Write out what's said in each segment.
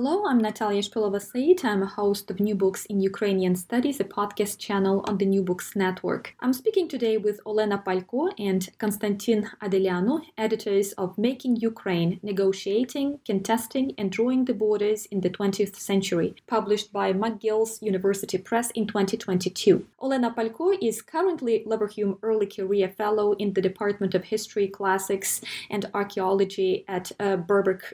Hello, I'm Natalia Shpilova-Said. I'm a host of New Books in Ukrainian Studies, a podcast channel on the New Books Network. I'm speaking today with Olena Palko and Constantin Ardeleanu, editors of Making Ukraine, Negotiating, Contesting, and Drawing the Borders in the 20th Century, published by McGill's University Press in 2022. Olena Palko is currently Leverhulme Early Career Fellow in the Department of History, Classics, and Archaeology at uh,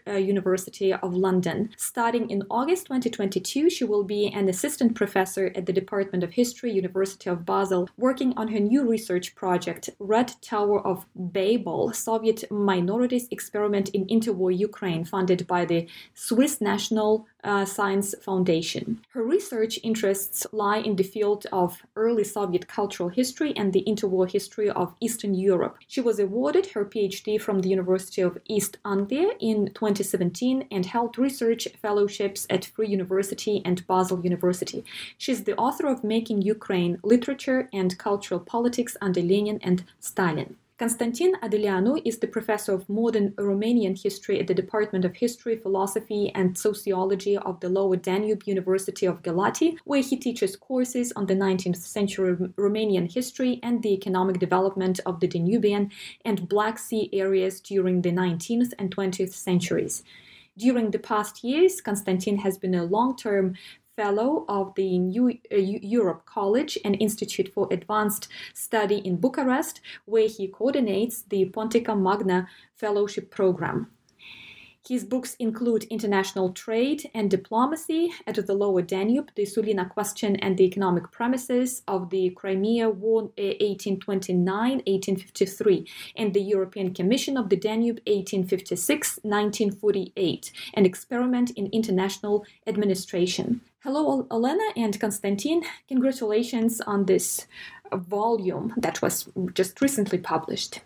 uh, University of London. Starting in August 2022, she will be an assistant professor at the Department of History, University of Basel, working on her new research project, Red Tower of Babel, Soviet Minorities Experiment in Interwar Ukraine, funded by the Swiss National uh, Science Foundation. Her research interests lie in the field of early Soviet cultural history and the interwar history of Eastern Europe. She was awarded her PhD from the University of East Anglia in 2017 and held research fellowships at Free University and Basel University. She's the author of Making Ukraine Literature and Cultural Politics under Lenin and Stalin. Constantin Ardeleanu is the professor of modern Romanian history at the Department of History, Philosophy, and Sociology of the Lower Danube University of Galati, where he teaches courses on the 19th century Romanian history and the economic development of the Danubian and Black Sea areas during the 19th and 20th centuries. During the past years, Constantin has been a long term Fellow of the New uh, Europe College and Institute for Advanced Study in Bucharest, where he coordinates the Pontica Magna Fellowship Program. His books include International Trade and Diplomacy at the Lower Danube, The Sulina Question and the Economic Premises of the Crimea War 1829-1853 and the European Commission of the Danube 1856-1948, an experiment in international administration. Hello, Olena and Constantin. Congratulations on this volume that was just recently published.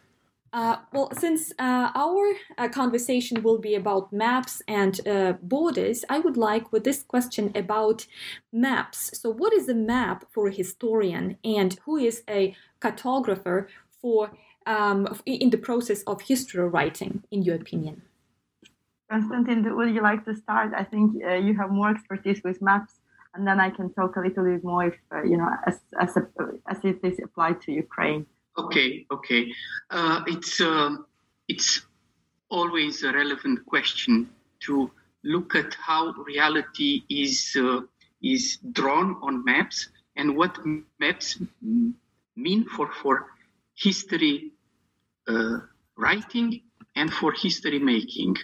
Uh, well, since uh, our uh, conversation will be about maps and uh, borders, I would like with this question about maps. So, what is a map for a historian, and who is a cartographer for um, in the process of history writing, in your opinion? Constantin, would you like to start? I think uh, you have more expertise with maps, and then I can talk a little bit more if uh, you know as as, a, as it is applied to Ukraine. Okay, okay. Uh, it's um, it's always a relevant question to look at how reality is uh, is drawn on maps and what maps mean for for history uh, writing and for history making.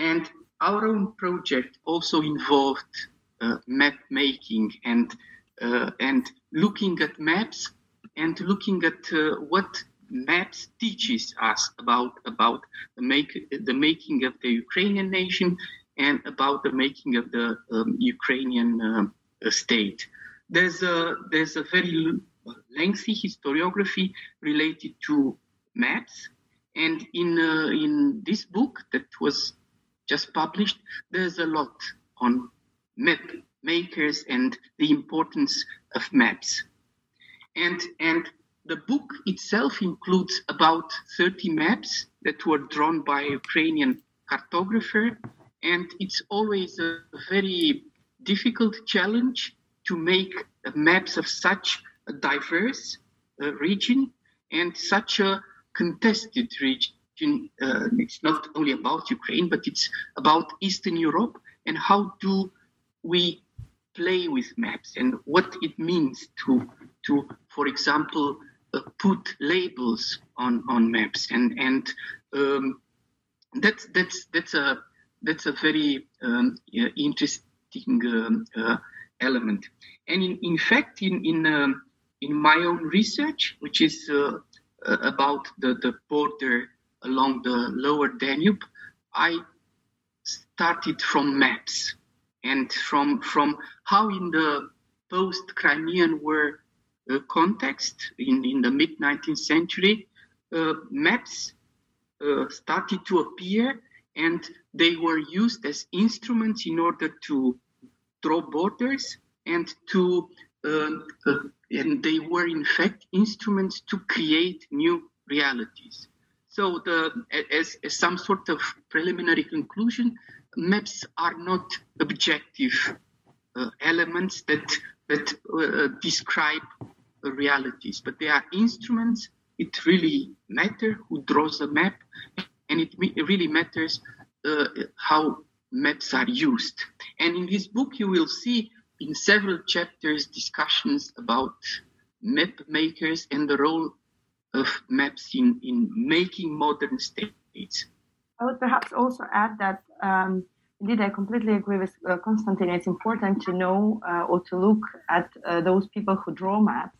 And our own project also involved uh, map making and uh, and looking at maps and looking at uh, what maps teaches us about about the make the making of the Ukrainian nation and about the making of the um, Ukrainian uh, state. There's a there's a very lengthy historiography related to maps, and in uh, in this book that was just published, there's a lot on map makers and the importance of maps. And and the book itself includes about 30 maps that were drawn by a Ukrainian cartographer, and it's always a very difficult challenge to make maps of such a diverse uh, region and such a contested region Uh, it's not only about Ukraine, but it's about Eastern Europe and how do we play with maps and what it means to, to for example, uh, put labels on, on maps and and um, that's that's that's a that's a very um, interesting um, uh, element. And in, in fact, in in um, in my own research, which is uh, uh, about the, the border along the lower Danube, I started from maps and from from how in the post Crimean War uh, context in, in the mid 19th century, uh, maps uh, started to appear and they were used as instruments in order to draw borders and to uh, uh, and they were in fact instruments to create new realities. So the as, as some sort of preliminary conclusion, maps are not objective uh, elements that that uh, describe realities, but they are instruments. It really matters who draws a map, and it, it really matters uh, how maps are used. And in this book, you will see in several chapters discussions about map makers and the role of maps in, in making modern states. I would perhaps also add that um, indeed I completely agree with uh. It's important to know uh, or to look at uh, those people who draw maps.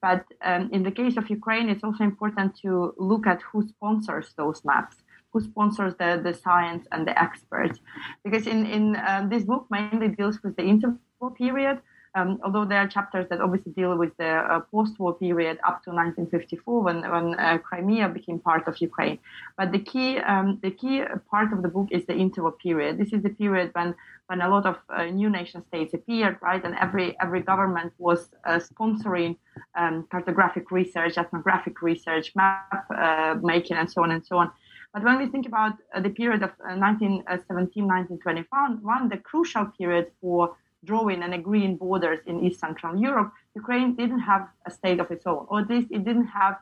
But um, in the case of Ukraine, it's also important to look at who sponsors those maps who sponsors the, the science and the experts. Because in, in um, this book mainly deals with the interwar period, um, although there are chapters that obviously deal with the uh, post-war period up to 1954 when, when uh, Crimea became part of Ukraine. But the key, um, the key part of the book is the interwar period. This is the period when, when a lot of uh, new nation states appeared, right? And every, every government was uh, sponsoring um, cartographic research, ethnographic research, map uh, making, and so on and so on. But when we think about uh, the period of 1917, 1921, the crucial period for drawing and agreeing borders in East Central Europe, Ukraine didn't have a state of its own, or at least it didn't have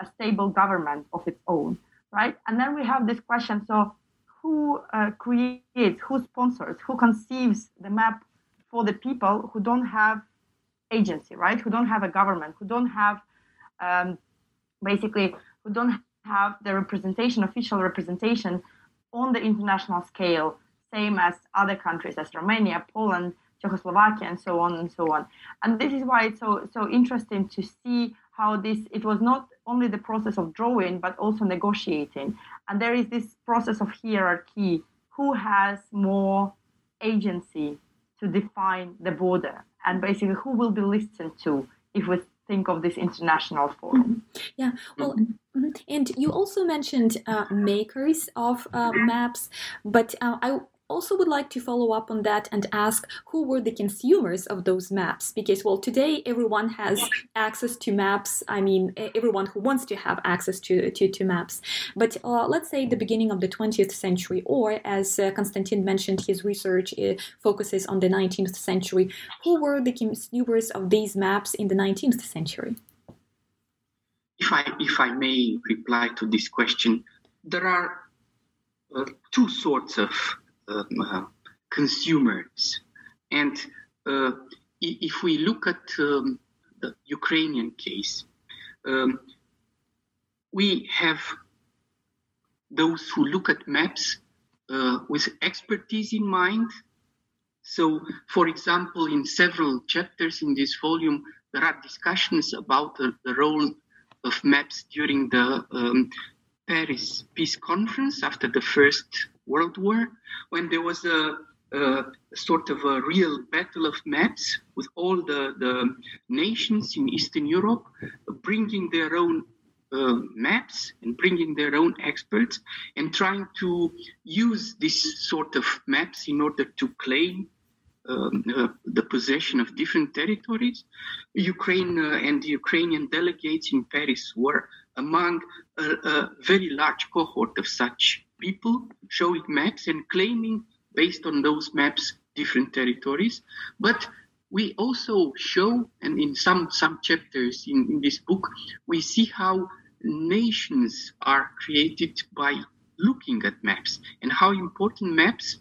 a stable government of its own, right? And then we have this question: so, who uh, creates, who sponsors, who conceives the map for the people who don't have agency, right? Who don't have a government, who don't have um, basically, who don't have the representation, official representation on the international scale, same as other countries as Romania, Poland, Czechoslovakia, and so on and so on. And this is why it's so so interesting to see how this it was not only the process of drawing but also negotiating. And there is this process of hierarchy. Who has more agency to define the border? And basically who will be listened to if we think of this international forum. Mm-hmm. Yeah, well, mm-hmm. and you also mentioned uh, makers of uh, maps, but uh, I also would like to follow up on that and ask who were the consumers of those maps? Because well today everyone has access to maps. I mean everyone who wants to have access to to, to maps. But uh, let's say the beginning of the 20th century or as uh, constantin mentioned his research uh, focuses on the 19th century. Who were the consumers of these maps in the 19th century? If i if i may reply to this question there are uh, two sorts of consumers. And uh, if we look at um, the Ukrainian case, um, we have those who look at maps uh, with expertise in mind. So, for example, in several chapters in this volume, there are discussions about the, the role of maps during the um, Paris Peace Conference after the First World War, when there was a, a, sort of a real battle of maps with all the, the nations in Eastern Europe bringing their own uh, maps and bringing their own experts and trying to use this sort of maps in order to claim um, uh, the possession of different territories. Ukraine uh, and the Ukrainian delegates in Paris were among a, a very large cohort of such people showing maps and claiming based on those maps different territories. But we also show, and in some some chapters in, in this book, we see how nations are created by looking at maps and how important maps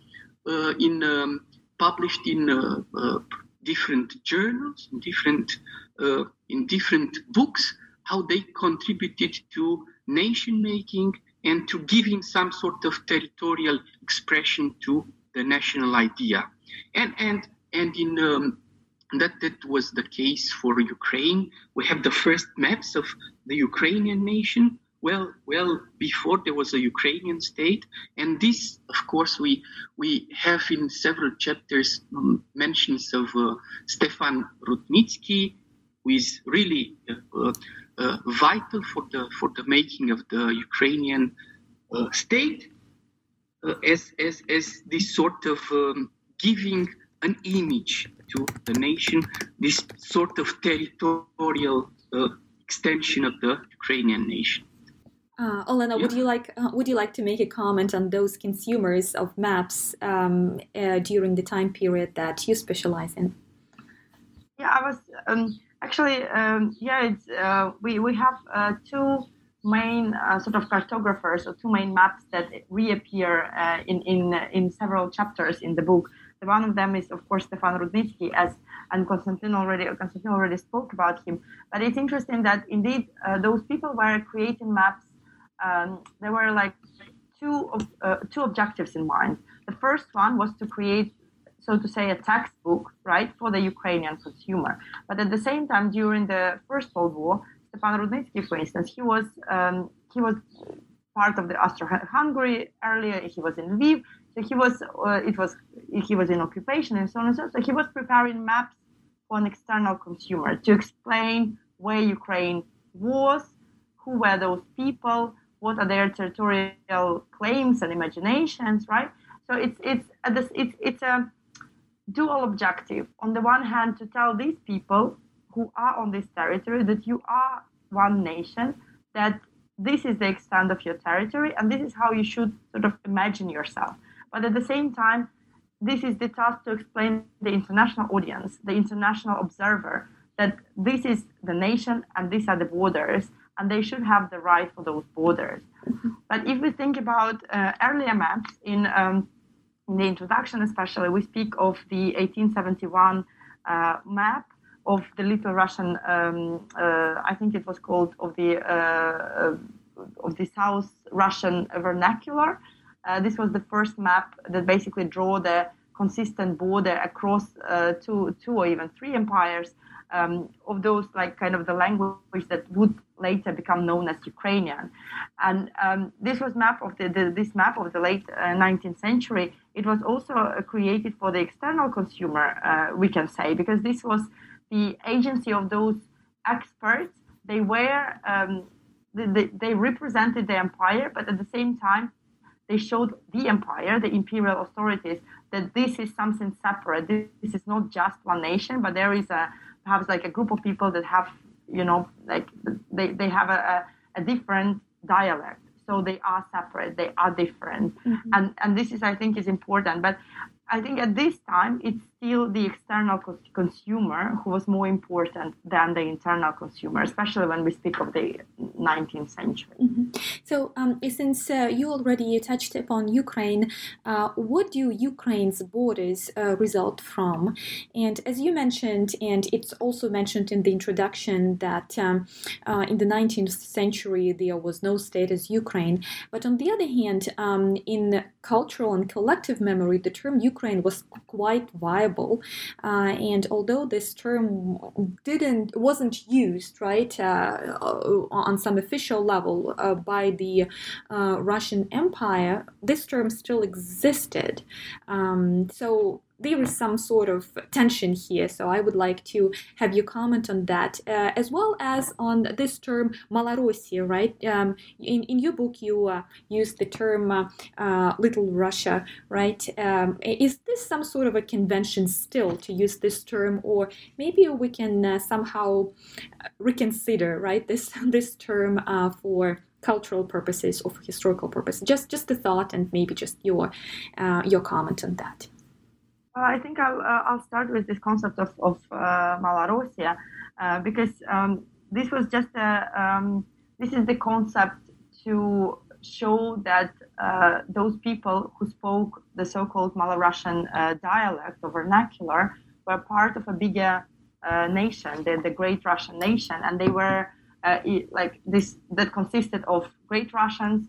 uh, in um, published in uh, uh, different journals, in different uh, in different books, how they contributed to nation making and to giving some sort of territorial expression to the national idea. And and and in um, that that was the case for Ukraine. We have the first maps of the Ukrainian nation. Well, well, before there was a Ukrainian state, and this, of course, we we have in several chapters um, mentions of uh, Stefan Rudnitsky, who is really uh, uh, vital for the for the making of the Ukrainian uh, state, uh, as as as this sort of um, giving an image to the nation, this sort of territorial uh, extension of the Ukrainian nation. Uh, Olena, would you like uh, would you like to make a comment on those consumers of maps um, uh, during the time period that you specialize in? Yeah, I was um, actually um, yeah. It's uh, we we have uh, two main uh, sort of cartographers or two main maps that reappear in in in several chapters in the book. The one of them is, of course, Stefan Rudnitsky, as and Constantin already Constantin already spoke about him. But it's interesting that indeed uh, those people were creating maps. Um, there were like two uh, two objectives in mind. The first one was to create, so to say, a textbook, right, for the Ukrainian consumer. But at the same time, during the First World War, Stefan Rudnitsky, for instance, he was um, he was part of the Austro-Hungary earlier. He was in Lviv, so he was, uh, it was, he was in occupation and so on and so on. So he was preparing maps for an external consumer to explain where Ukraine was, who were those people, what are their territorial claims and imaginations, right? So it's it's it's it's a dual objective. On the one hand, to tell these people who are on this territory that you are one nation, that this is the extent of your territory, and this is how you should sort of imagine yourself. But at the same time, this is the task to explain the international audience, the international observer, that this is the nation and these are the borders, and they should have the right for those borders. Mm-hmm. But if we think about uh, earlier maps, in, um, in the introduction especially, we speak of the 1871 uh, map of the Little Russian, um, uh, I think it was called of the uh, of the South Russian vernacular, uh, this was the first map that basically draw the consistent border across uh, two, two or even three empires um, of those like kind of the language that would later become known as Ukrainian. And um, this was map of the, the, this map of the late uh, 19th century. It was also uh, created for the external consumer, uh, we can say, because this was the agency of those experts. They were um, they, they represented the empire, but at the same time they showed the empire, the imperial authorities, that this is something separate. This is not just one nation, but there is a perhaps like a group of people that have, you know, like they, they have a, a, a different dialect. So they are separate, they are different. Mm-hmm. And and this is I think is important. But I think at this time it's still the external co- consumer who was more important than the internal consumer, especially when we speak of the 19th century. Mm-hmm. So, um, since uh, you already touched upon Ukraine, uh, what do Ukraine's borders uh, result from? And as you mentioned, and it's also mentioned in the introduction that um, uh, in the 19th century there was no state as Ukraine. But on the other hand, um, in cultural and collective memory, the term Ukraine was quite viable uh, and although this term didn't wasn't used right uh, on some official level uh, by the uh, Russian Empire, this term still existed. Um, so there is some sort of tension here. So I would like to have you comment on that, uh, as well as on this term Malorossia, right? Um, in, in your book, you uh, use the term uh, uh, Little Russia, right? Um, is this some sort of a convention still to use this term, or maybe we can uh, somehow reconsider, right, this this term uh, for cultural purposes or for historical purposes? Just just the thought and maybe just your your comment on that. Well, I think I'll, uh, I'll start with this concept of, of uh, Malorossia uh, because um, this was just a, um, this is the concept to show that uh, those people who spoke the so-called Malarussian uh, dialect or vernacular were part of a bigger uh, nation, the, the Great Russian nation, and they were uh, like this that consisted of Great Russians,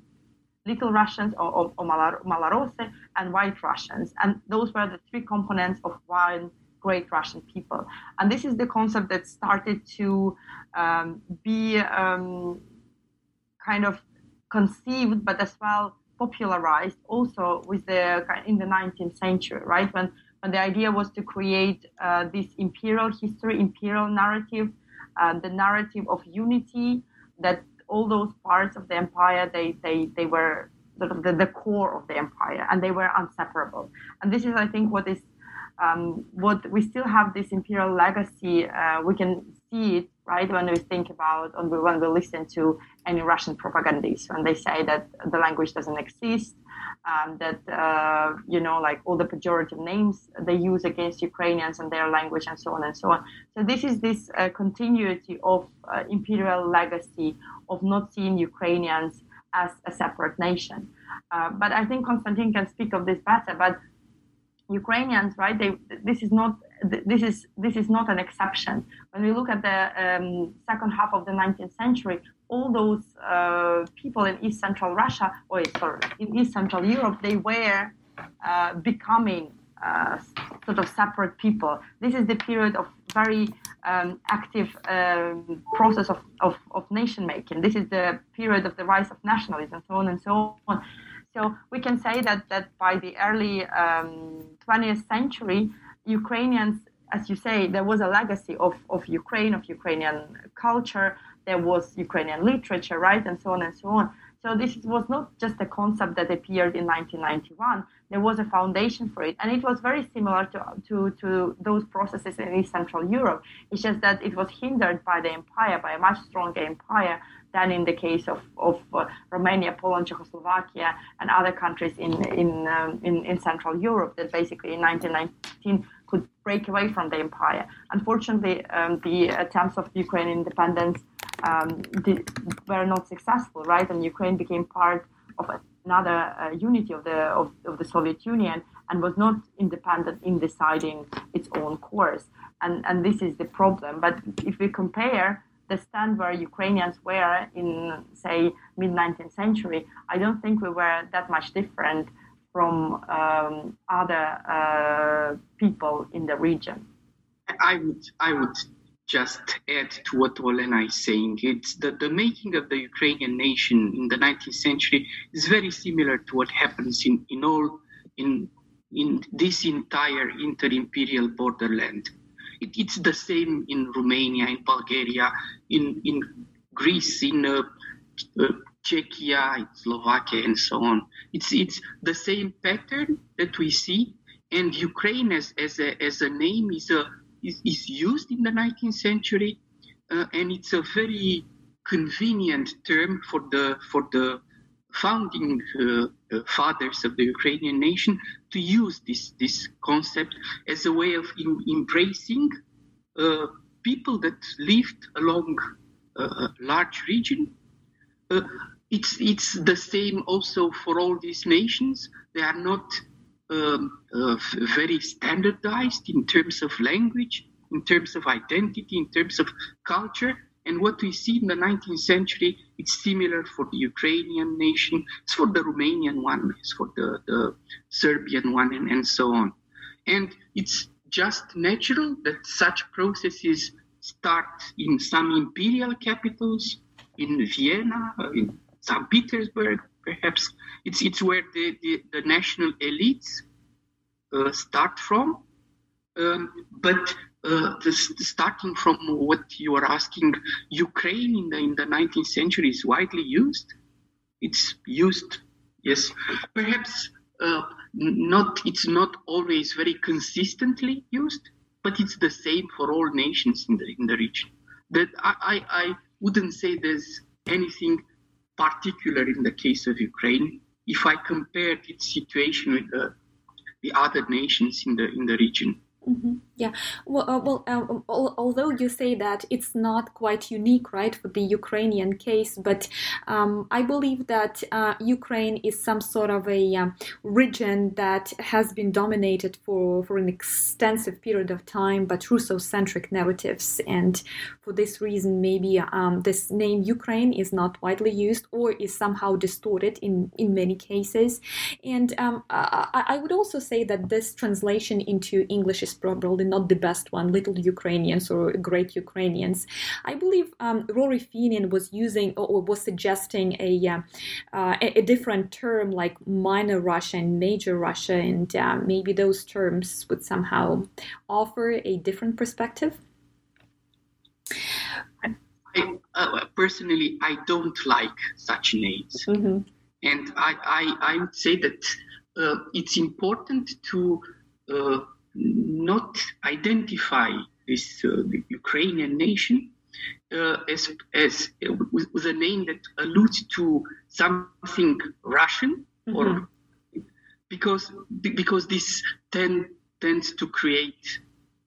Little Russians or, or, or Malarose, and White Russians, and those were the three components of one great Russian people. And this is the concept that started to um, be um, kind of conceived, but as well popularized also with the in the 19th century, right? When when the idea was to create uh, this imperial history, imperial narrative, uh, the narrative of unity that all those parts of the empire they they they were sort of the, the core of the empire and they were inseparable. And this is, I think, what is um, what we still have this imperial legacy. Uh, we can see it right when we think about when we listen to any Russian propagandists when they say that the language doesn't exist, um, that uh, you know like all the pejorative names they use against Ukrainians and their language and so on and so on. So this is this uh, continuity of uh, imperial legacy of not seeing Ukrainians as a separate nation. Uh, but I think Constantin can speak of this better. But Ukrainians, right? They this is not this is this is not an exception. When we look at the um, second half of the 19th century, all those uh, people in East Central Russia, or sorry, in East Central Europe, they were uh, becoming uh, sort of separate people. This is the period of very um, active um, process of, of, of nation making. This is the period of the rise of nationalism, so on and so on. So we can say that, that by the early um, 20th century, Ukrainians, as you say, there was a legacy of, of Ukraine, of Ukrainian culture, there was Ukrainian literature, right, and so on and so on. So this was not just a concept that appeared in 1991. There was a foundation for it, and it was very similar to, to, to those processes in East Central Europe. It's just that it was hindered by the empire, by a much stronger empire than in the case of, of uh, Romania, Poland, Czechoslovakia, and other countries in, in, um, in, in Central Europe that basically in 1919 could break away from the empire. Unfortunately, um, the attempts of Ukrainian independence um, did, were not successful, right? And Ukraine became part of another uh, unity of the of, of, the Soviet Union and was not independent in deciding its own course. And and this is the problem. But if we compare the stand where Ukrainians were in say mid 19th century, I don't think we were that much different from um, other uh, people in the region. I would I would just add to what Olena is saying. It's the, the making of the Ukrainian nation in the 19th century is very similar to what happens in, in all in in this entire inter-imperial borderland. It, it's the same in Romania, in Bulgaria, in in Greece, in uh, uh, Czechia, Slovakia, and so on. It's it's the same pattern that we see, and Ukraine as as a as a name is a is, is used in the 19th century, uh, and it's a very convenient term for the for the founding uh, uh, fathers of the Ukrainian nation to use this this concept as a way of in, embracing uh, people that lived along a large region. It's it's the same also for all these nations. They are not um, uh, very standardized in terms of language, in terms of identity, in terms of culture. And what we see in the 19th century, it's similar for the Ukrainian nation, it's for the Romanian one, it's for the, the Serbian one, and, and so on. And it's just natural that such processes start in some imperial capitals, in Vienna, in St. Petersburg, perhaps it's it's where the, the, the national elites uh, start from. Um, but uh, starting from what you are asking, Ukraine in the in the 19th century is widely used. It's used, yes, perhaps uh, not. It's not always very consistently used, but it's the same for all nations in the in the region. That I, I, I wouldn't say there's anything particular in the case of Ukraine. If I compared its situation with the, the other nations in the in the region, Mm-hmm. Yeah. Well, uh, well um, although you say that it's not quite unique, right, for the Ukrainian case, but um, I believe that uh, Ukraine is some sort of a um, region that has been dominated for, for an extensive period of time by Russo-centric narratives, and for this reason, maybe um, this name Ukraine is not widely used or is somehow distorted in in many cases. And um, I, I would also say that this translation into English is probably not the best one, Little Ukrainians or Great Ukrainians. I believe um, Rory Finnin was using or was suggesting a, uh, uh, a, different term like minor Russia and major Russia, and uh, maybe those terms would somehow offer a different perspective. I, uh, personally, I don't like such names. Mm-hmm. And I, I, I would say that uh, it's important to uh, not identify this uh, the Ukrainian nation uh, as, as with, with, a name that alludes to something Russian mm-hmm. or because because this tend, tends to create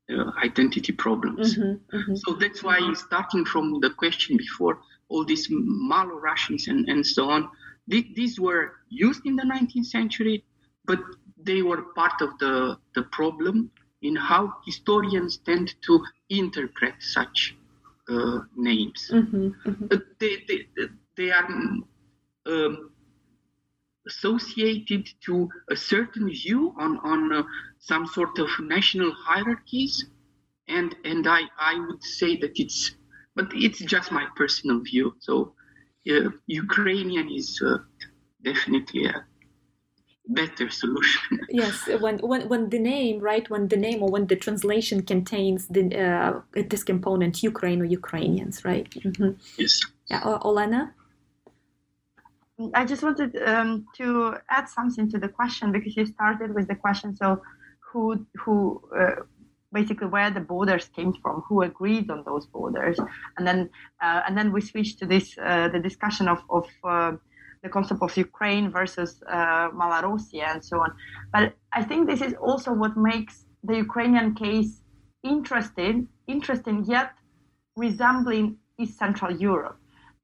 uh, identity problems. Mm-hmm, mm-hmm. So that's why starting from the question before all these Malo Russians and, and so on, th- these were used in the 19th century, but they were part of the, the problem in how historians tend to interpret such uh, names. Mm-hmm, mm-hmm. They, they, they are um, associated to a certain view on, on uh, some sort of national hierarchies. And, and I, I would say that it's, but it's just my personal view. So uh, Ukrainian is uh, definitely a better solution. yes, when, when when the name, right, when the name or when the translation contains the uh, this component Ukraine or Ukrainians, right? Mm-hmm. Yes. Yeah, Olena. I just wanted um, to add something to the question because you started with the question. So, who who uh, basically where the borders came from, who agreed on those borders, and then uh, and then we switched to this uh, the discussion of of uh, the concept of Ukraine versus uh, and so on. But I think this is also what makes the Ukrainian case interesting, interesting yet resembling East Central Europe.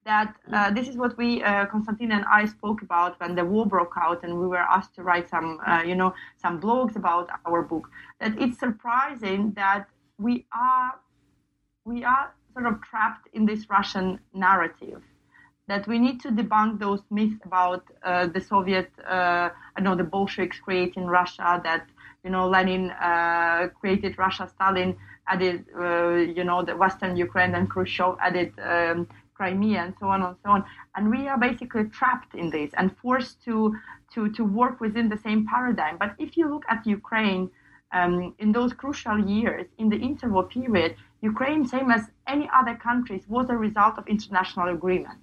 That uh, this is what we, uh, Constantin and I, spoke about when the war broke out, and we were asked to write some, uh, you know, some blogs about our book. That it's surprising that we are, we are sort of trapped in this Russian narrative that we need to debunk those myths about uh, the Soviet, uh, I know the Bolsheviks creating Russia, that you know Lenin uh, created Russia, Stalin added, uh, you know, the Western Ukraine, and Khrushchev added um, Crimea, and so on and so on. And we are basically trapped in this and forced to to to work within the same paradigm. But if you look at Ukraine. Um, in those crucial years, in the interwar period, Ukraine, same as any other countries, was a result of international agreement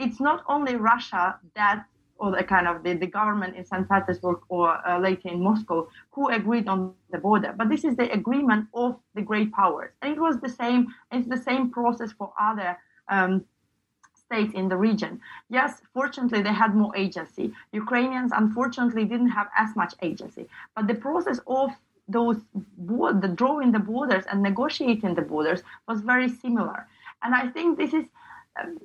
it's not only Russia that or the kind of the, the government in St. Petersburg or uh, later in Moscow who agreed on the border. But this is the agreement of the great powers. And it was the same, it's the same process for other um, states in the region. Yes, fortunately, they had more agency. Ukrainians, unfortunately, didn't have as much agency. But the process of those the drawing the borders and negotiating the borders was very similar. And I think this is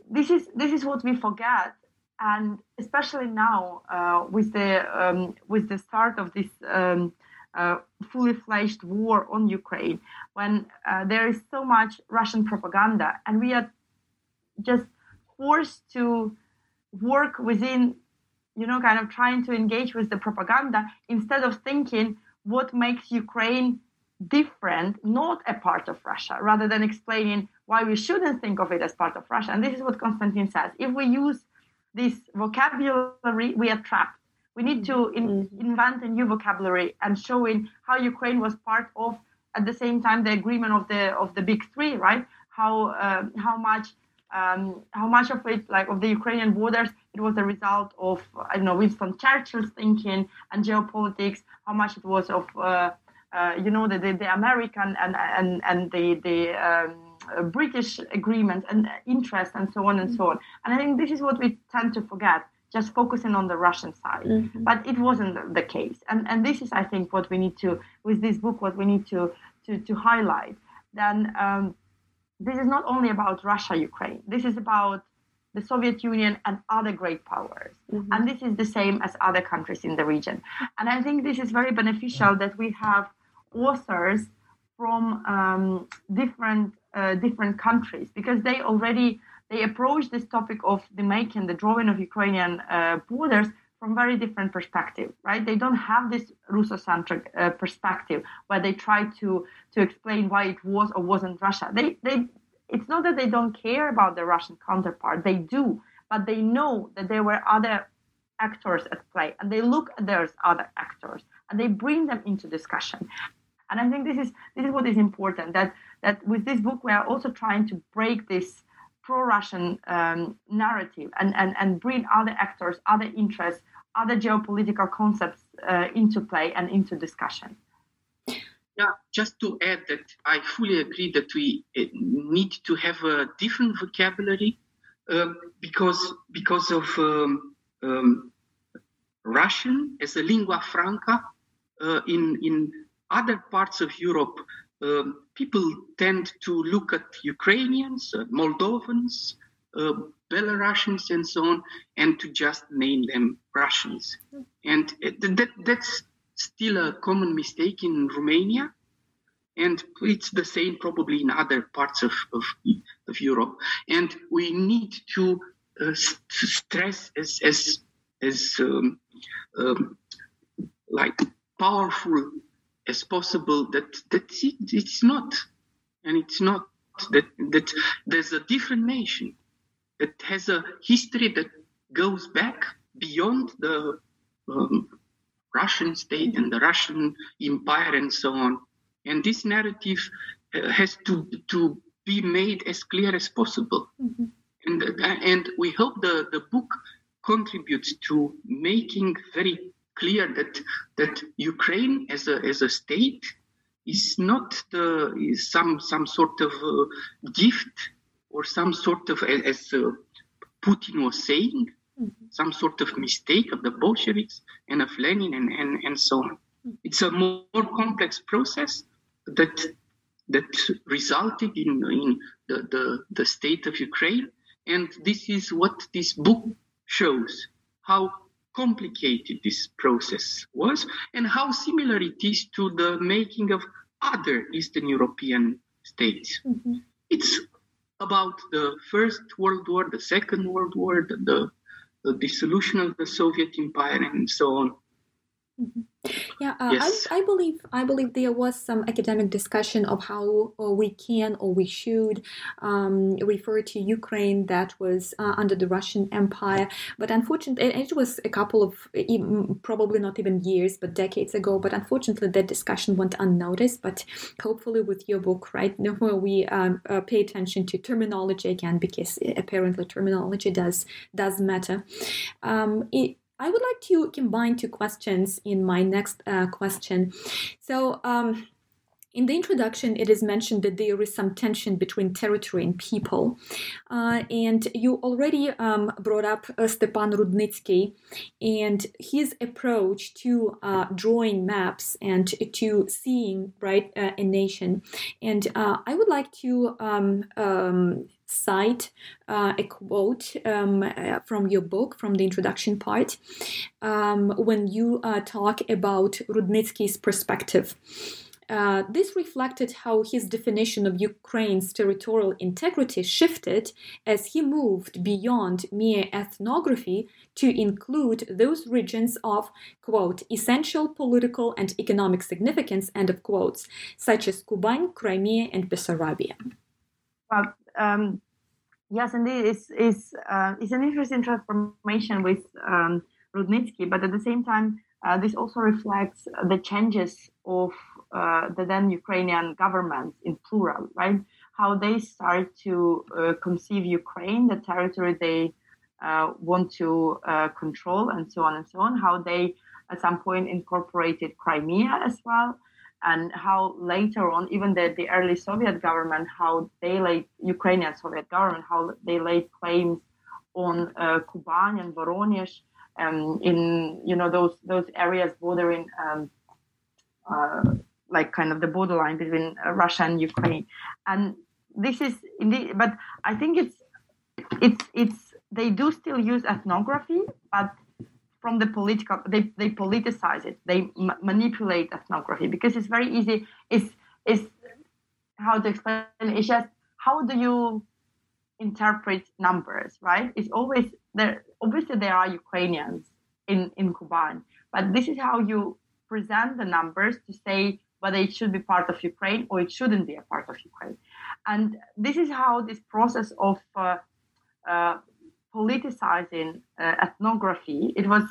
this is this is what we forget, and especially now uh, with the um, with the start of this um, uh, fully fledged war on Ukraine, when uh, there is so much Russian propaganda, and we are just forced to work within, you know, kind of trying to engage with the propaganda instead of thinking what makes Ukraine different, not a part of Russia, rather than explaining why we shouldn't think of it as part of Russia. And this is what Constantin says. If we use this vocabulary, we are trapped. We need to in, mm-hmm. invent a new vocabulary and showing how Ukraine was part of, at the same time, the agreement of the of the big three, right? How uh, how much um, how much of it, like of the Ukrainian borders, it was a result of I don't know Winston Churchill's thinking and geopolitics. How much it was of uh, you know, the, the, the, American and, and, and the, the um, British agreement and interest and so on and so on. And I think this is what we tend to forget. just focusing on the Russian side. Mm-hmm. But it wasn't the case. And, and this is, I think, what we need to, with this book, what we need to, to, to highlight. Then um, this is not only about Russia, Ukraine. This is about the Soviet Union and other great powers. Mm-hmm. And this is the same as other countries in the region. And I think this is very beneficial that we have authors from um, different uh, different countries because they already they approach this topic of the making, the drawing of Ukrainian uh, borders from very different perspective, right? They don't have this Russocentric uh, perspective where they try to to explain why it was or wasn't Russia. They they it's not that they don't care about the Russian counterpart. They do, but they know that there were other actors at play, and they look at those other actors and they bring them into discussion. And I think this is this is what is important. That that with this book we are also trying to break this pro-Russian um, narrative and, and, and bring other actors, other interests, other geopolitical concepts uh, into play and into discussion. Yeah, just to add that I fully agree that we uh, need to have a different vocabulary um, because because of um, um, Russian as a lingua franca uh, in in other parts of Europe um, people tend to look at Ukrainians, uh, Moldovans, uh, Belarusians, and so on, and to just name them Russians. And that, that's still a common mistake in Romania. And it's the same probably in other parts of, of, of Europe. And we need to uh, stress as, as, as um, um, like powerful as possible that that it's not. And it's not that that there's a different nation that has a history that goes back beyond the um, Russian state and the Russian empire and so on. And this narrative uh, has to to be made as clear as possible. Mm-hmm. and and we hope the the book contributes to making very clear that that Ukraine as a as a state is not the is some some sort of uh, gift or some sort of as uh, Putin was saying mm-hmm. some sort of mistake of the Bolsheviks and of Lenin and and, and so on. Mm-hmm. It's a more, more complex process that that resulted in in the, the the state of Ukraine and this is what this book shows how complicated this process was and how similar it is to the making of other Eastern European states. Mm-hmm. It's about the First World War, the Second World War, the, the dissolution of the Soviet Empire, and so on. Mm-hmm. Yeah, uh, yes. I, I believe I believe there was some academic discussion of how uh, we can or we should um, refer to Ukraine that was uh, under the Russian Empire, but unfortunately, it was a couple of probably not even years, but decades ago. But unfortunately, that discussion went unnoticed. But hopefully, with your book, right, now we um, uh, pay attention to terminology again because apparently terminology does does matter. Um, it, I would like to combine two questions in my next uh, question. So, um, in the introduction, it is mentioned that there is some tension between territory and people. Uh, and you already um, brought up uh, Stepan Rudnitsky and his approach to uh, drawing maps and to seeing right uh, a nation. And uh, I would like to um, um, cite uh, a quote um, uh, from your book, from the introduction part, um, when you uh, talk about Rudnitsky's perspective. Uh, this reflected how his definition of Ukraine's territorial integrity shifted as he moved beyond mere ethnography to include those regions of, quote, essential political and economic significance, end of quotes, such as Kuban, Crimea, and Bessarabia. Well, um, yes, indeed, it's it's uh, it's an interesting transformation with um, Rudnitsky, but at the same time, uh, this also reflects the changes of uh, the then Ukrainian government in plural, right? How they start to uh, conceive Ukraine, the territory they uh, want to uh, control, and so on and so on. How they at some point incorporated Crimea as well and how later on, even the, the early Soviet government, how they laid Ukrainian Soviet government, how they laid claims on uh, Kuban and Voronezh, um, in you know those those areas bordering um, uh, like kind of the borderline between uh, Russia and Ukraine, and this is indeed. But I think it's it's it's they do still use ethnography, but from the political they, they politicize it. They manipulate ethnography because it's very easy. It's it's how to explain it's just how do you interpret numbers right? It's always there obviously there are ukrainians in in kuban but this is how you present the numbers to say whether it should be part of ukraine or it shouldn't be a part of ukraine. And this is how this process of uh, uh, politicizing uh, ethnography. It was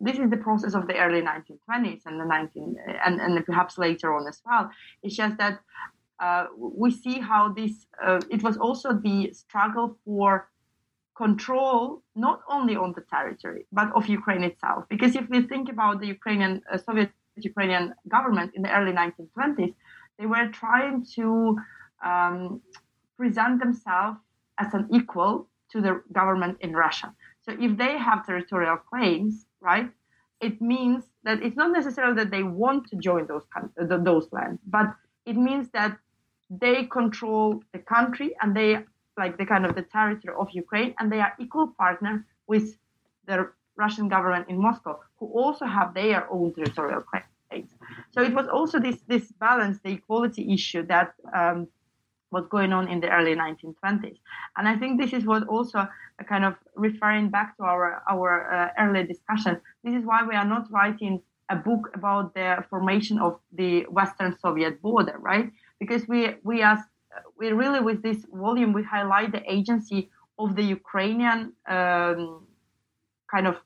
this is the process of the early 1920s and the 19 and, and perhaps later on as well. It's just that uh, we see how this. Uh, it was also the struggle for control not only on the territory but of Ukraine itself. Because if we think about the Ukrainian uh, Soviet Ukrainian government in the early 1920s, they were trying to um, present themselves as an equal to the government in Russia. So if they have territorial claims, right, it means that it's not necessarily that they want to join those those lands, but it means that they control the country and they like the kind of the territory of Ukraine, and they are equal partner with the Russian government in Moscow, who also have their own territorial claims. So it was also this this balance, the equality issue that um, was going on in the early 1920s. And I think this is what also kind of referring back to our our uh, earlier discussion. This is why we are not writing a book about the formation of the Western Soviet border, right? Because we we are we really with this volume we highlight the agency of the Ukrainian um, kind of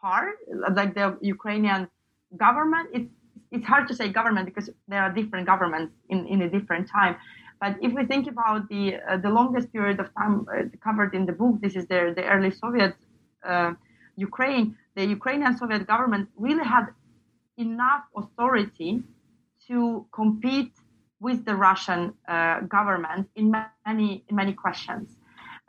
part, like the Ukrainian government. It's it's hard to say government because there are different governments in, in a different time. But if we think about the uh, the longest period of time uh, covered in the book, this is the the early Soviet uh, Ukraine. The Ukrainian Soviet government really had enough authority to compete with the Russian uh, government in many in many questions.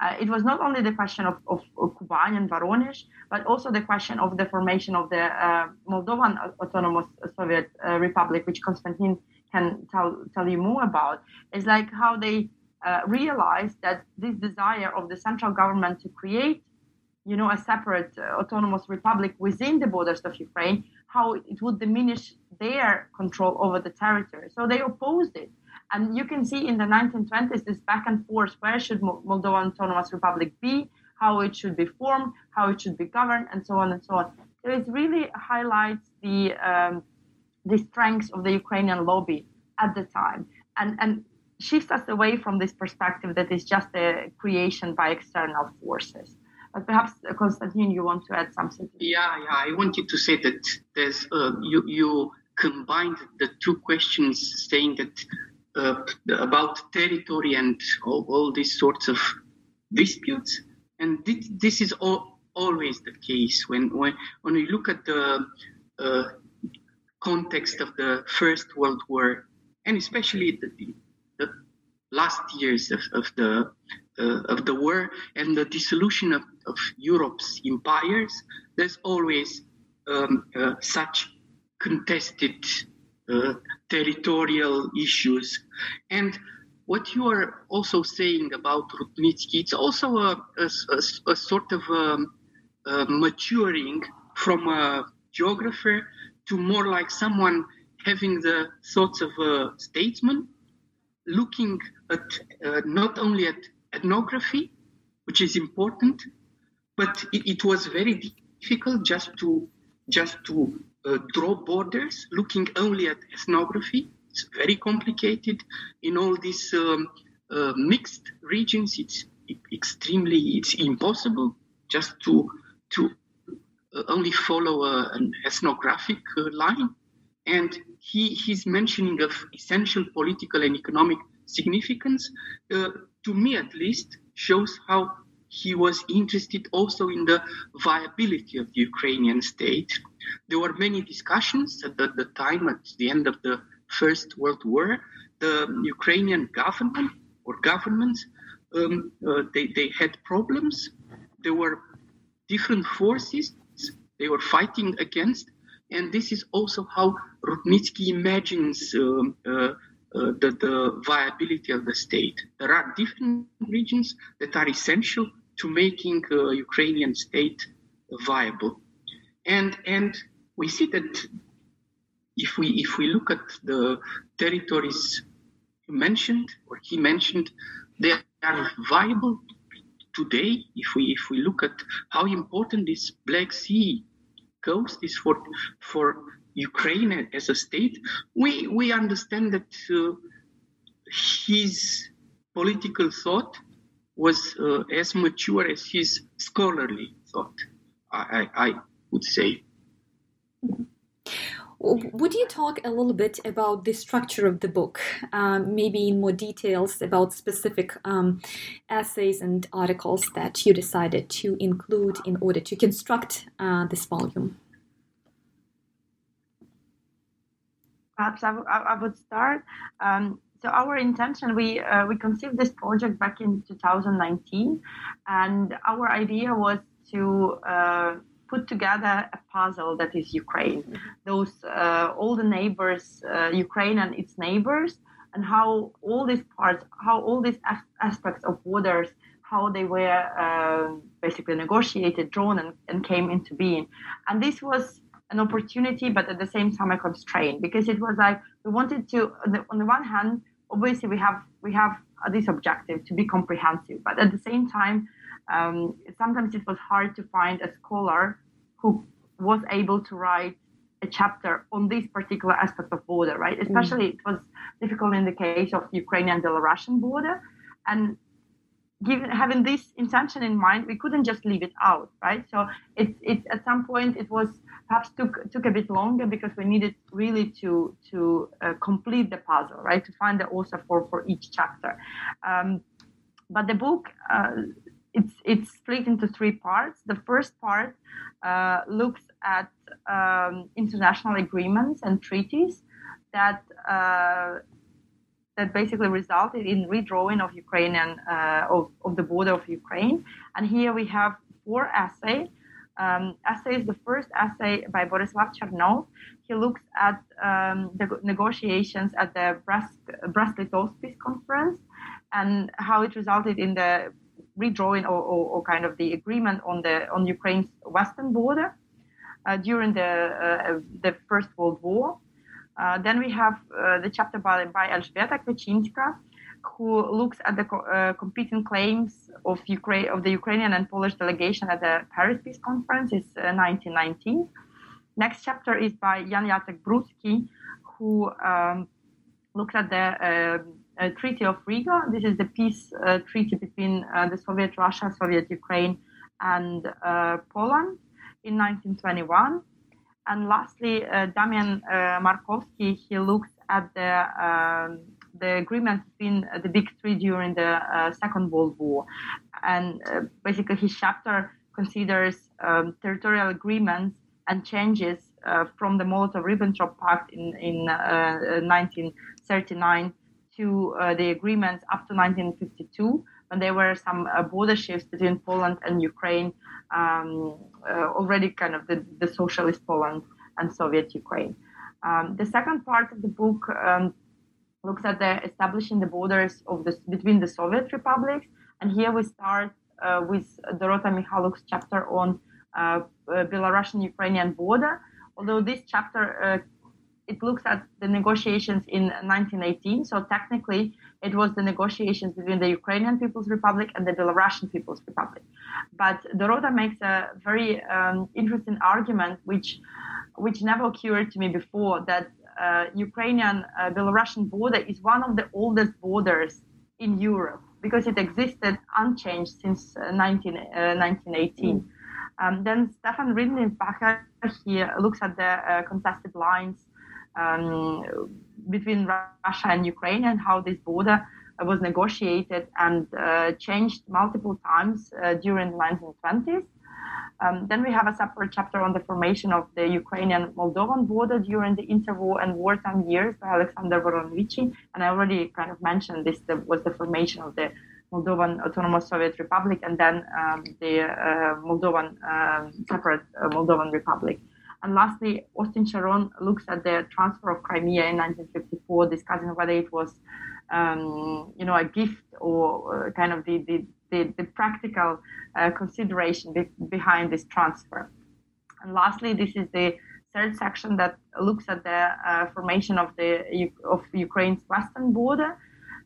Uh, it was not only the question of, of, of Kuban and Voronezh, but also the question of the formation of the uh, Moldovan Autonomous Soviet Republic, which Constantin can tell tell you more about is like how they uh, realized that this desire of the central government to create you know a separate uh, autonomous republic within the borders of ukraine how it would diminish their control over the territory. So they opposed it. And you can see in the 1920s this back and forth where should moldovan autonomous republic be how it should be formed how it should be governed and so on and so on. So it really highlights the um, the strengths of the Ukrainian lobby at the time and, and shifts us away from this perspective that is just a creation by external forces. But perhaps, uh, Constantin, you want to add something? Yeah, yeah. I wanted to say that there's uh, you you combined the two questions, saying that uh, about territory and all, all, these sorts of disputes, and this, this is all, always the case when when when we look at the uh, context of the First World War, and especially the, the last years of, of the uh, of the war and the dissolution of, of Europe's empires, there's always um, uh, such contested uh, territorial issues. And what you are also saying about Rudnitsky, it's also a, a, a, a sort of um, maturing from a geographer to more like someone having the thoughts of a statesman, looking at uh, not only at ethnography, which is important, but it, it was very difficult just to just to uh, draw borders, looking only at ethnography. It's very complicated in all these um, uh, mixed regions. It's extremely it's impossible just to to only follow a, an ethnographic uh, line. And he, his mentioning of essential political and economic significance, uh, to me at least, shows how he was interested also in the viability of the Ukrainian state. There were many discussions at the, the time, at the end of the First World War. The Ukrainian government or governments, um, uh, they, they had problems. There were different forces they were fighting against. And this is also how Rudnitsky imagines um, uh, uh, the, the, viability of the state. There are different regions that are essential to making a Ukrainian state viable. And, and we see that if we, if we look at the territories mentioned, or he mentioned, they are viable today. If we, if we look at how important this Black Sea coast is for, for Ukraine as a state, we, we understand that uh, his political thought was uh, as mature as his scholarly thought, I, I, I would say. Would you talk a little bit about the structure of the book, um, maybe in more details about specific um, essays and articles that you decided to include in order to construct uh, this volume? Perhaps I, w- I would start. Um, so our intention, we uh, we conceived this project back in 2019, and our idea was to uh, put together a puzzle that is Ukraine. Those uh, all the neighbors, uh, Ukraine and its neighbors, and how all these parts, how all these aspects of borders, how they were uh, basically negotiated, drawn, and, and came into being. And this was an opportunity, but at the same time a constraint because it was like we wanted to. On the, on the one hand, obviously we have we have this objective to be comprehensive, but at the same time. Um, sometimes it was hard to find a scholar who was able to write a chapter on this particular aspect of border, right? Mm. Especially mm. it was difficult in the case of Ukrainian Belarusian border. And given having this intention in mind, we couldn't just leave it out, right? So it's it's at some point it was perhaps took took a bit longer because we needed really to to uh, complete the puzzle, right? To find the author for for each chapter. Um, but the book uh, it's it's split into three parts. The first part uh, looks at um, international agreements and treaties that uh, that basically resulted in redrawing of Ukrainian uh, of, of the border of Ukraine. And here we have four essays. Um, is The first essay by Borislav Chernev. He looks at um, the negotiations at the Brest-Litovsk Peace Conference and how it resulted in the redrawing or, or, or, kind of the agreement on the on Ukraine's western border uh, during the uh, the First World War. Uh, then we have uh, the chapter by, by Elżbieta Kwiecinska, who looks at the co- uh, competing claims of Ukraine of the Ukrainian and Polish delegation at the Paris Peace Conference in 1919. Uh, Next chapter is by Jan Jacek Bruski, who um, looks at the uh, Treaty of Riga. This is the peace uh, treaty between uh, the Soviet Russia, Soviet Ukraine, and Poland in 1921. And lastly, Damian Markowski, he looks at the um, the agreement between the big three during the uh, Second World War. And uh, basically, his chapter considers um, territorial agreements and changes uh, from the Molotov Ribbentrop Pact in, in 1939 to uh, the agreements up to 1952, when there were some uh, border shifts between Poland and Ukraine, um, uh, already kind of the, the, socialist Poland and Soviet Ukraine. Um, the second part of the book um, looks at the establishing the borders of the, between the Soviet republics, and here we start uh, with Dorota Michaluk's chapter on uh, Belarusian-Ukrainian border. Although this chapter uh, it looks at the negotiations in 1918. So technically, it was the negotiations between the Ukrainian People's Republic and the Belarusian People's Republic. But Dorota makes a very um, interesting argument, which which never occurred to me before, that uh, Ukrainian uh, Belarusian border is one of the oldest borders in Europe because it existed unchanged since uh, 19, 1918. Mm. Um, then Stefan Rindlisbacher here looks at the uh, contested lines um, between Russia and Ukraine and how this border was negotiated and uh, changed multiple times uh, during the 1920s. Um, then we have a separate chapter on the formation of the Ukrainian-Moldovan border during the interwar and wartime years by Alexander Voronovici. And I already kind of mentioned this the, was the formation of the Moldovan Autonomous Soviet Republic and then um, the uh, Moldovan um, separate uh, Moldovan Republic. And lastly, Austin Charron looks at the transfer of Crimea in 1954, discussing whether it was, um, you know, a gift or uh, kind of the, the, the, the practical uh, consideration be- behind this transfer. And lastly, this is the third section that looks at the uh, formation of the of Ukraine's western border.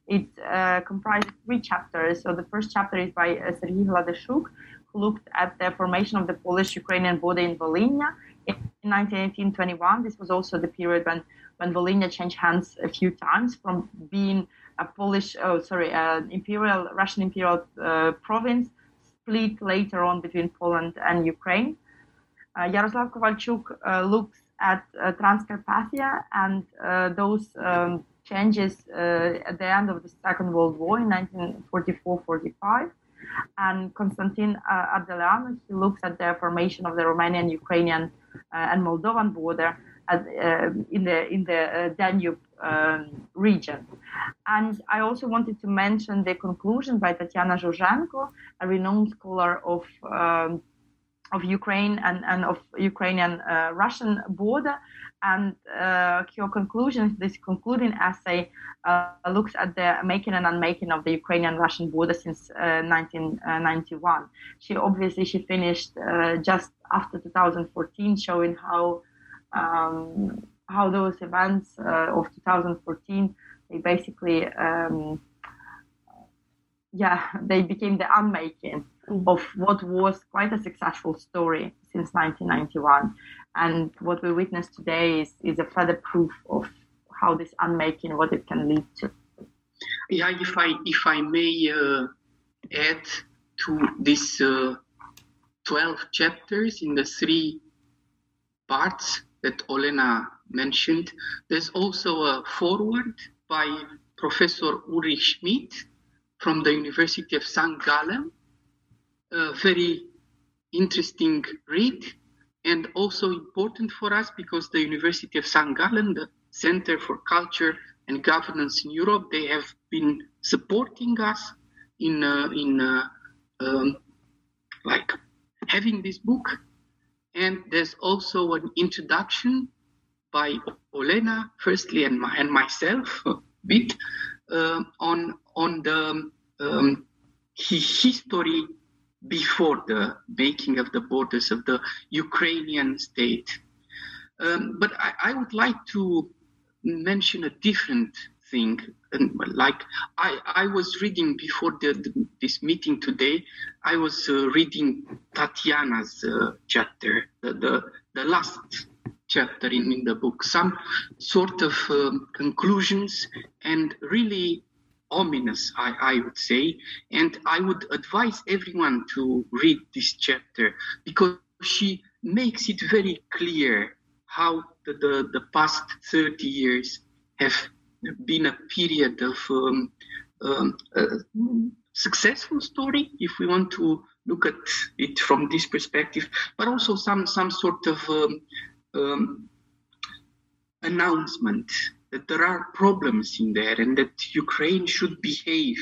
It uh, comprises three chapters. So the first chapter is by uh, Sergei who looked at the formation of the Polish-Ukrainian border in Volhynia in 1918-21. This was also the period when when Volhynia changed hands a few times from being a Polish, oh sorry, an imperial Russian imperial uh, province, split later on between Poland and Ukraine. Uh, Yaroslav Kovalchuk uh, looks at uh, Transcarpathia and those um, changes at the end of the Second World War in 1944-45 and Constantin uh, Ardeleanu, he looks at the formation of the Romanian, Ukrainian, uh, and Moldovan border at, uh, in the in the Danube um, region. And I also wanted to mention the conclusion by Tatiana Zhurzhenko, a renowned scholar of um, of Ukraine and, and of Ukrainian uh, Russian border. And uh, her conclusion, this concluding essay, uh, looks at the making and unmaking of the Ukrainian Russian border since 1991. Uh, she obviously she finished uh, just after 2014, showing how um, how those events uh, of 2014 they basically um, yeah they became the unmaking mm-hmm. of what was quite a successful story since 1991. And what we witness today is, is a further proof of how this unmaking, what it can lead to. Yeah, if I if I may uh, add to these uh, 12 chapters in the three parts that Olena mentioned, there's also a foreword by Professor Ulrich Schmid from the University of St. Gallen, a very interesting read and also important for us because the University of St. Gallen, the Center for Culture and Governance in Europe, they have been supporting us in uh, in uh, um, like having this book. And there's also an introduction by Olena, firstly, and, my, and myself, a bit uh, on on the um, history before the making of the borders of the Ukrainian state. Um, but I, I, would like to mention a different thing. And like I, I was reading before the, the, this meeting today, I was uh, reading Tatiana's uh, chapter, the, the, the, last chapter in, in the book, some sort of um, conclusions and really ominous, I, I would say. And I would advise everyone to read this chapter because she makes it very clear how the, the, the past 30 years have been a period of um, um, successful story, if we want to look at it from this perspective, but also some, some sort of um, um announcement that there are problems in there and that Ukraine should behave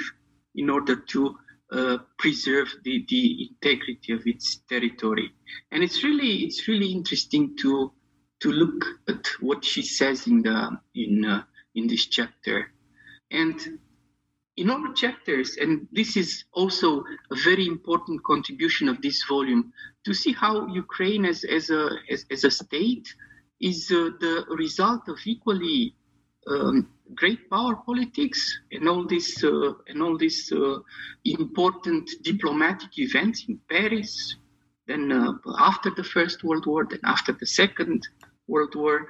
in order to uh, preserve the, the integrity of its territory. And it's really it's really interesting to to look at what she says in the in uh, in this chapter. And in all chapters, and this is also a very important contribution of this volume, to see how Ukraine as, as, a, as, as a state is uh, the result of equally um, great power politics and all these uh, and all these uh, important diplomatic events in Paris. Then uh, after the First World War, then after the Second World War.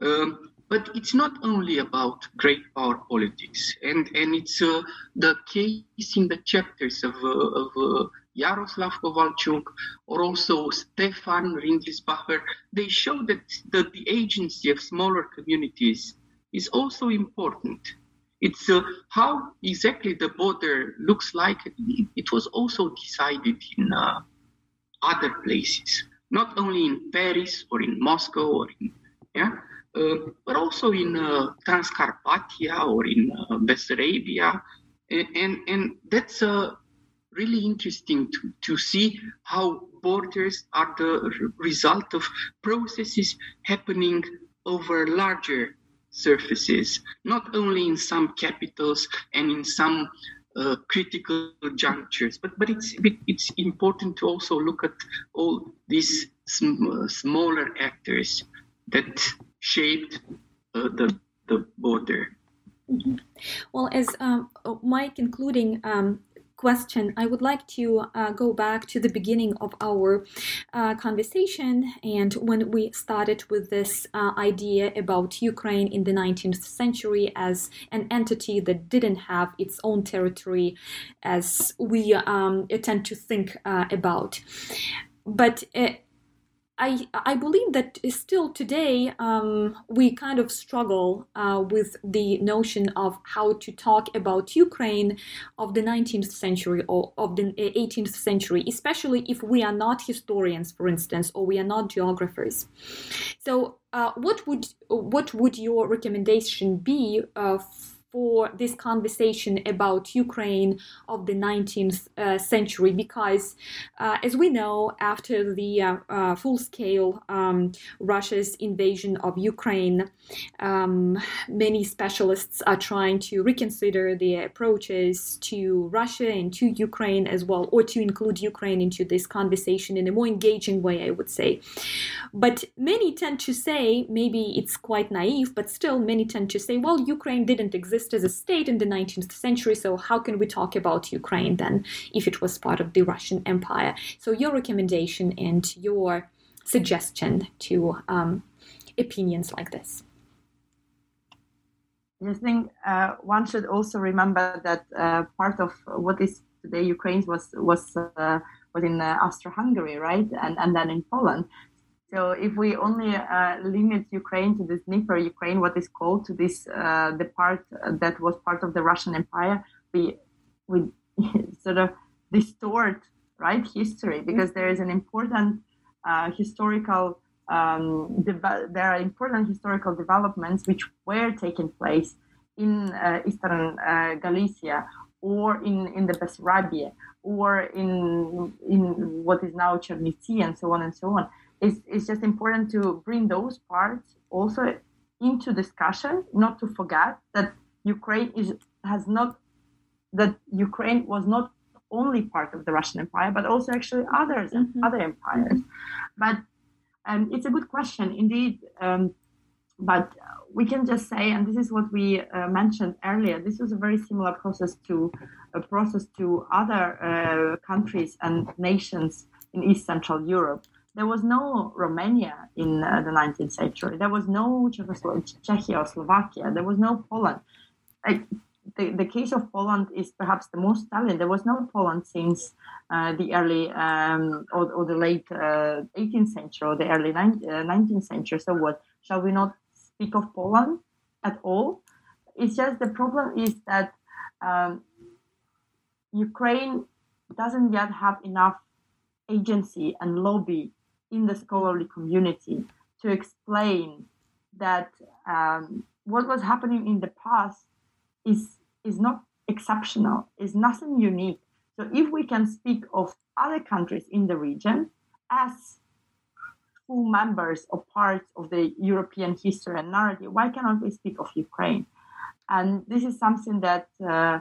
Um, but it's not only about great power politics, and and it's uh, the case in the chapters of, uh, of uh, Yaroslav Kovalchuk or also Stefan Rindlisbacher. They show that the, the agency of smaller communities is also important. It's uh, how exactly the border looks like. It was also decided in uh, other places, not only in Paris or in Moscow or in, yeah, uh, but also in uh, Transcarpathia or in uh, Bessarabia and and, and that's a really interesting to, to see how borders are the result of processes happening over larger surfaces, not only in some capitals and in some uh, critical junctures, but, but it's, it's important to also look at all these sm- smaller actors that shaped uh, the, the border. Mm-hmm. Well, as um, my concluding um, question, I would like to uh, go back to the beginning of our uh, conversation and when we started with this uh, idea about Ukraine in the 19th century as an entity that didn't have its own territory as we um, tend to think uh, about. But uh, I, I believe that still today um, we kind of struggle uh, with the notion of how to talk about Ukraine of the 19th century or of the 18th century, especially if we are not historians, for instance, or we are not geographers. So, uh, what would what would your recommendation be uh, for this conversation about Ukraine of the 19th uh, century because, uh, as we know, after the uh, uh full scale um, Russia's invasion of Ukraine, um, many specialists are trying to reconsider their approaches to Russia and to Ukraine as well, or to include Ukraine into this conversation in a more engaging way, I would say. But many tend to say, maybe it's quite naive, but still, many tend to say, well, Ukraine didn't exist exist as a state in the 19th century, so how can we talk about Ukraine then if it was part of the Russian Empire? So, your recommendation and your suggestion to um, opinions like this. I think uh, one should also remember that uh, part of what is today Ukraine was was uh, was in uh, Austro-Hungary, right, and and then in Poland. So if we only uh, limit Ukraine to this Dnieper Ukraine, what is called to this uh, the part that was part of the Russian Empire, we we sort of distort right history because there is an important uh, historical um, de- there are important historical developments which were taking place in uh, eastern uh, Galicia or in, in the Bessarabia or in in what is now Chernivtsi and so on and so on it's, it's just important to bring those parts also into discussion, not to forget that Ukraine is has not that Ukraine was not only part of the Russian Empire, but also actually others mm-hmm. other empires. But um, it's a good question indeed. Um, but we can just say, and this is what we uh, mentioned earlier. This was a very similar process to a process to other uh, countries and nations in East Central Europe there was no Romania in uh, the 19th century. There was no Czechia or Slovakia. There was no Poland. Like, the, the case of Poland is perhaps the most telling. There was no Poland since uh, the early um, or, or, the late uh, 18th century or the early 19th uh, century. So, what shall we not speak of Poland at all? It's just the problem is that um, Ukraine doesn't yet have enough agency and lobby in the scholarly community to explain that um, what was happening in the past is is not exceptional, is nothing unique. So if we can speak of other countries in the region as full members or parts of the European history and narrative, why cannot we speak of Ukraine? And this is something that uh,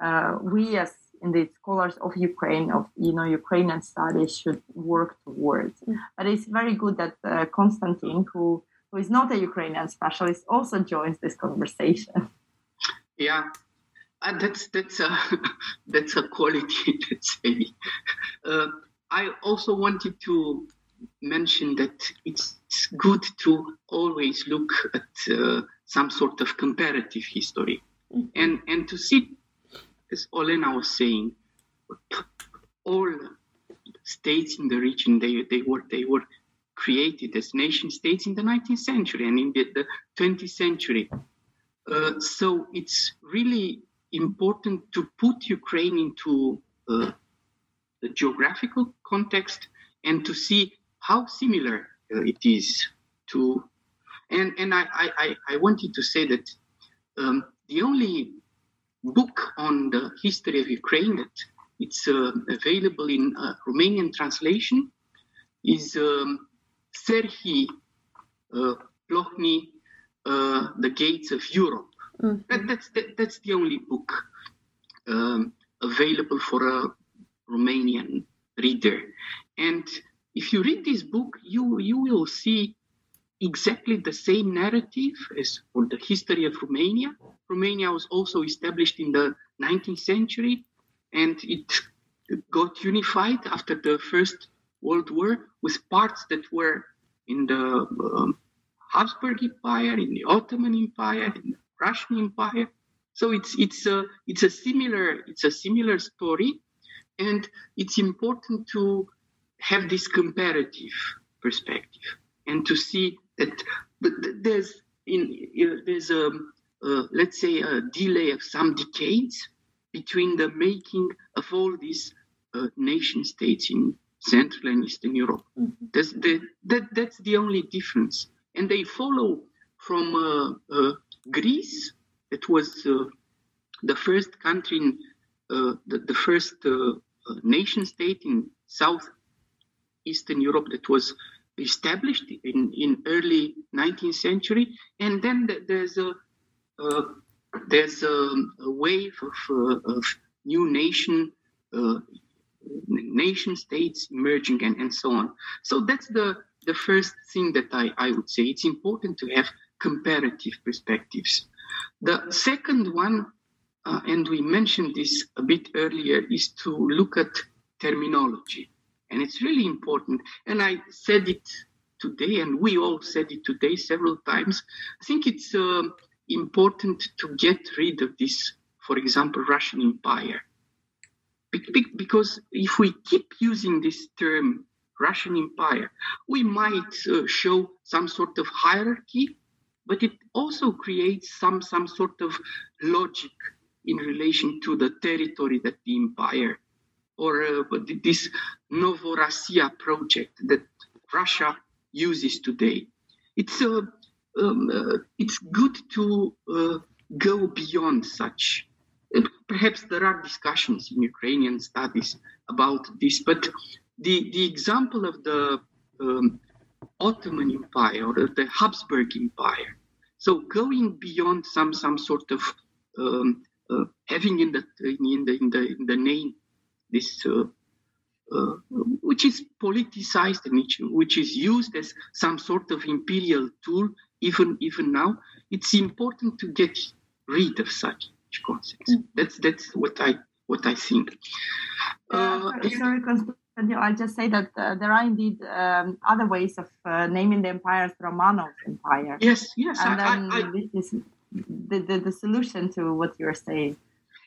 uh, we as in the scholars of Ukraine, of you know Ukrainian studies, should work towards. Mm. But it's very good that uh, Constantin, who who is not a Ukrainian specialist, also joins this conversation. Yeah, uh, that's that's a that's a quality. Let's say. Uh, I also wanted to mention that it's good to always look at uh, some sort of comparative history, mm-hmm. and and to see as Olena was saying, all states in the region they, they were they were created as nation states in the 19th century and in the, the 20th century. Uh, so it's really important to put Ukraine into uh, the geographical context and to see how similar uh, it is to. And and I, I, I wanted to say that um, the only book on the history of Ukraine that it's uh, available in uh, Romanian translation is um, Serhii uh, Plokhy, uh, The Gates of Europe. Mm-hmm. That, that's, that, that's the only book um, available for a Romanian reader. And if you read this book, you, you will see exactly the same narrative as for the history of Romania. Romania was also established in the 19th century and it got unified after the First World War with parts that were in the um, Habsburg Empire, in the Ottoman Empire, in the Russian Empire. So it's it's a it's a similar it's a similar story, and it's important to have this comparative perspective and to see that there's in there's a uh, let's say a delay of some decades between the making of all these uh, nation states in Central and Eastern Europe. Mm-hmm. That's the, that, that's the only difference. And they follow from uh, uh Greece, that was uh, the first country, in, uh, the, the, first nation state in South Eastern Europe that was established in, in early 19th century. And then there's a there's a, a wave of, uh, of, new nation uh, nation states emerging and, and so on. So that's the the first thing that I, I would say. It's important to have comparative perspectives. The second one, uh, and we mentioned this a bit earlier, is to look at terminology. And it's really important. And I said it today, and we all said it today several times. I think it's uh, important to get rid of this, for example, Russian Empire. Because if we keep using this term, Russian Empire, we might uh, show some sort of hierarchy, but it also creates some, some sort of logic in relation to the territory that the empire or uh, this Novorossiya project that Russia uses today. It's uh, um, uh, it's good to uh, go beyond such. perhaps there are discussions in Ukrainian studies about this, but the, the example of the um, Ottoman Empire or the Habsburg Empire, so going beyond some some sort of um, uh, having in the in the in the, in the name this uh, uh, which is politicized and which, which is used as some sort of imperial tool even even now, it's important to get rid of such concepts. Mm. That's that's what I what I think. Uh, sorry, Constantine, I'll just say that uh, there are indeed um, other ways of uh, naming the empire as Romanov Empire. Yes, yes. And I, then I, I, this is the, the, the solution to what you're saying.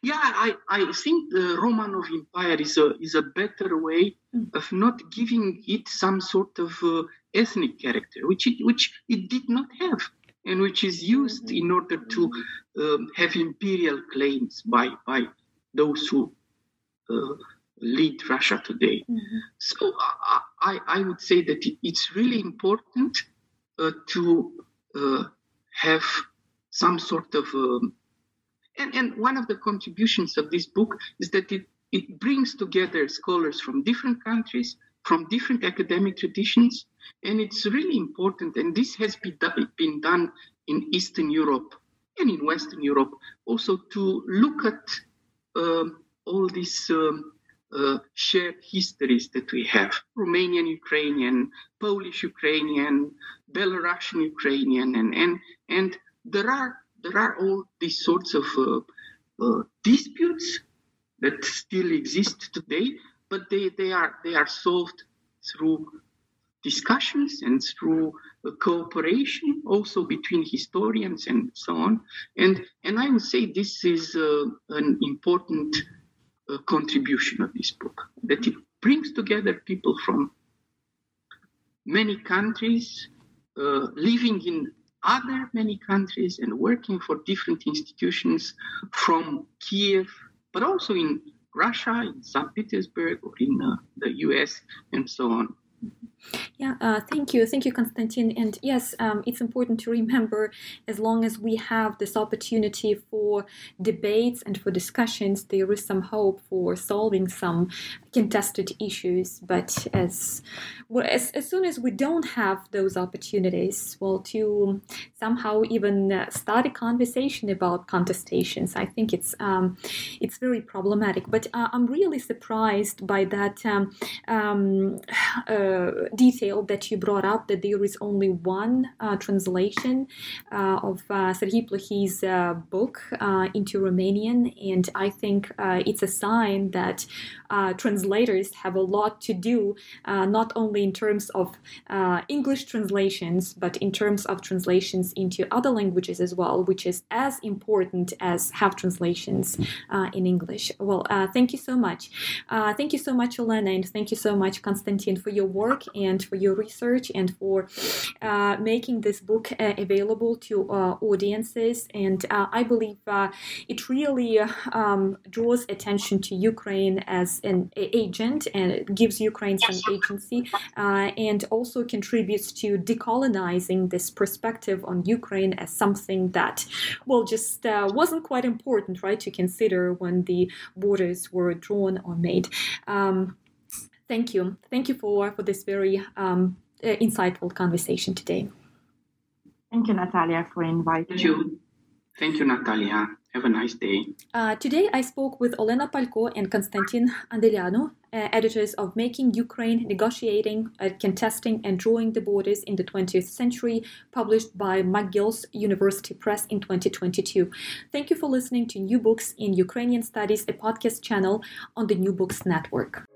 Yeah, I, I think the Romanov Empire is a is a better way mm. of not giving it some sort of uh, ethnic character, which it, which it did not have, and which is used in order to um, have imperial claims by by those who uh, lead Russia today. Mm-hmm. So I, I would say that it's really important uh, to uh, have some sort of um, and, and one of the contributions of this book is that it, it brings together scholars from different countries, from different academic traditions, and it's really important. And this has been, been done in Eastern Europe and in Western Europe also to look at um, all these um, uh, shared histories that we have Romanian Ukrainian, Polish Ukrainian, Belarusian Ukrainian, and, and, and there are there are all these sorts of uh, uh, disputes that still exist today, but they, they are they are solved through discussions and through uh, cooperation also between historians and so on. And and I would say this is uh, an important uh, contribution of this book that it brings together people from many countries uh, living in other many countries and working for different institutions from Kiev, but also in Russia, in St. Petersburg, or in uh, the US, and so on. Yeah, uh, thank you. Thank you, Constantin. And yes, um, it's important to remember as long as we have this opportunity for debates and for discussions, there is some hope for solving some contested issues. But as, well, as, as soon as we don't have those opportunities, well, to somehow even uh, start a conversation about contestations, I think it's um, it's very problematic. But uh, I'm really surprised by that um, um detail that you brought up that there is only one uh, translation uh, of uh, Plokhy's uh, book uh, into Romanian, and I think it's a sign that translators have a lot to do, not only in terms of English translations, but in terms of translations into other languages as well, which is as important as have translations in English. Well, thank you so much. thank you so much, Elena, and thank you so much, Constantin, for your work and for your research and for uh, making this book uh, available to uh, audiences. And uh, I believe uh, it really um, draws attention to Ukraine as an agent and gives Ukraine some agency and also contributes to decolonizing this perspective on Ukraine as something that, well, just wasn't quite important, right, to consider when the borders were drawn or made. Um, Thank you. Thank you for, for this very um, uh, insightful conversation today. Thank you, Natalia, for inviting Thank you. Thank you, Natalia. Have a nice day. Uh, today, I spoke with Olena Palko and Constantin Ardeleanu, uh, editors of Making Ukraine, Negotiating, uh, Contesting, and Drawing the Borders in the 20th Century, published by McGill's University Press in 2022. Thank you for listening to New Books in Ukrainian Studies, a podcast channel on the New Books Network.